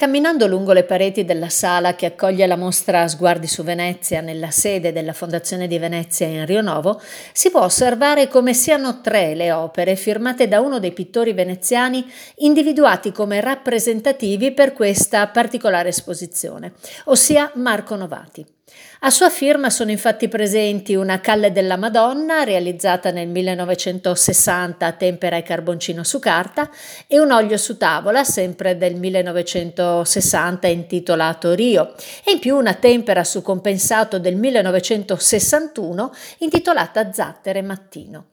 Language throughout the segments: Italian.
Camminando lungo le pareti della sala che accoglie la mostra Sguardi su Venezia nella sede della Fondazione di Venezia in Rio Novo, si può osservare come siano tre le opere firmate da uno dei pittori veneziani individuati come rappresentativi per questa particolare esposizione, ossia Marco Novati. A sua firma sono infatti presenti una Calle della Madonna realizzata nel 1960 a tempera e carboncino su carta e un olio su tavola sempre del 1960 intitolato Rio e in più una tempera su compensato del 1961 intitolata Zattere Mattino.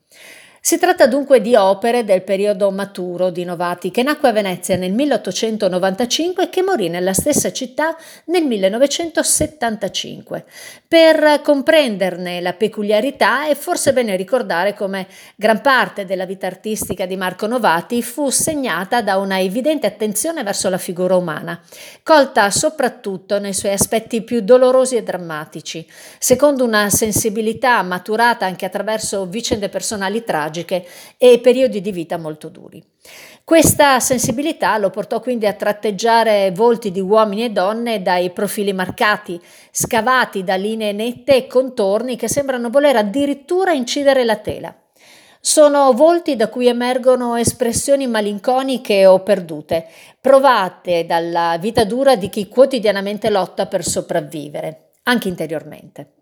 Si tratta dunque di opere del periodo maturo di Novati, che nacque a Venezia nel 1895 e che morì nella stessa città nel 1975. Per comprenderne la peculiarità è forse bene ricordare come gran parte della vita artistica di Marco Novati fu segnata da una evidente attenzione verso la figura umana, colta soprattutto nei suoi aspetti più dolorosi e drammatici, secondo una sensibilità maturata anche attraverso vicende personali tragiche tragiche e periodi di vita molto duri. Questa sensibilità lo portò quindi a tratteggiare volti di uomini e donne dai profili marcati, scavati da linee nette e contorni che sembrano voler addirittura incidere la tela. Sono volti da cui emergono espressioni malinconiche o perdute, provate dalla vita dura di chi quotidianamente lotta per sopravvivere, anche interiormente.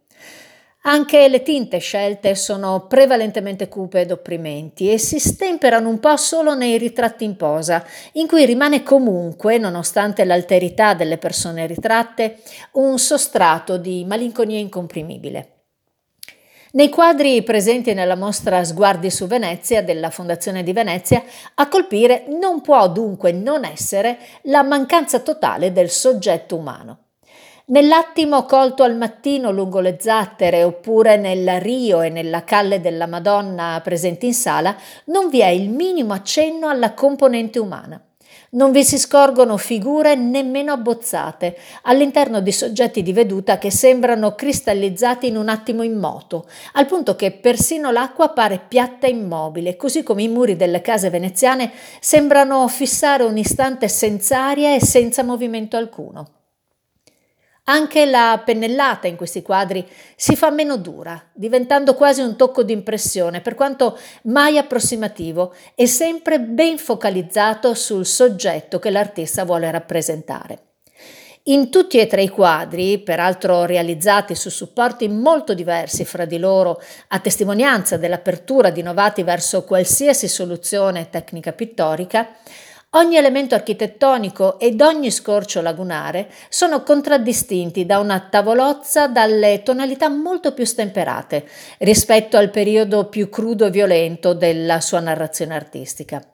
Anche le tinte scelte sono prevalentemente cupe ed opprimenti e si stemperano un po' solo nei ritratti in posa, in cui rimane comunque, nonostante l'alterità delle persone ritratte, un sostrato di malinconia incomprimibile. Nei quadri presenti nella mostra Sguardi su Venezia della Fondazione di Venezia, a colpire non può dunque non essere la mancanza totale del soggetto umano. Nell'attimo colto al mattino lungo le zattere oppure nel Rio e nella Calle della Madonna presenti in sala non vi è il minimo accenno alla componente umana. Non vi si scorgono figure nemmeno abbozzate, all'interno di soggetti di veduta che sembrano cristallizzati in un attimo immoto, al punto che persino l'acqua pare piatta e immobile, così come i muri delle case veneziane sembrano fissare un istante senza aria e senza movimento alcuno. Anche la pennellata in questi quadri si fa meno dura, diventando quasi un tocco di impressione, per quanto mai approssimativo e sempre ben focalizzato sul soggetto che l'artista vuole rappresentare. In tutti e tre i quadri, peraltro realizzati su supporti molto diversi fra di loro, a testimonianza dell'apertura di Novati verso qualsiasi soluzione tecnica pittorica, Ogni elemento architettonico ed ogni scorcio lagunare sono contraddistinti da una tavolozza dalle tonalità molto più stemperate rispetto al periodo più crudo e violento della sua narrazione artistica.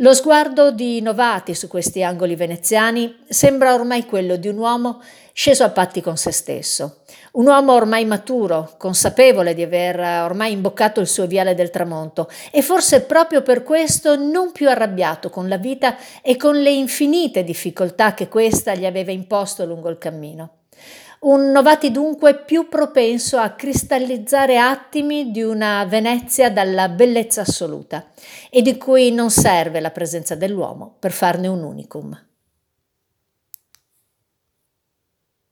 Lo sguardo di Novati su questi angoli veneziani sembra ormai quello di un uomo sceso a patti con se stesso, un uomo ormai maturo, consapevole di aver ormai imboccato il suo viale del tramonto e forse proprio per questo non più arrabbiato con la vita e con le infinite difficoltà che questa gli aveva imposto lungo il cammino. Un Novati dunque più propenso a cristallizzare attimi di una Venezia dalla bellezza assoluta e di cui non serve la presenza dell'uomo per farne un unicum.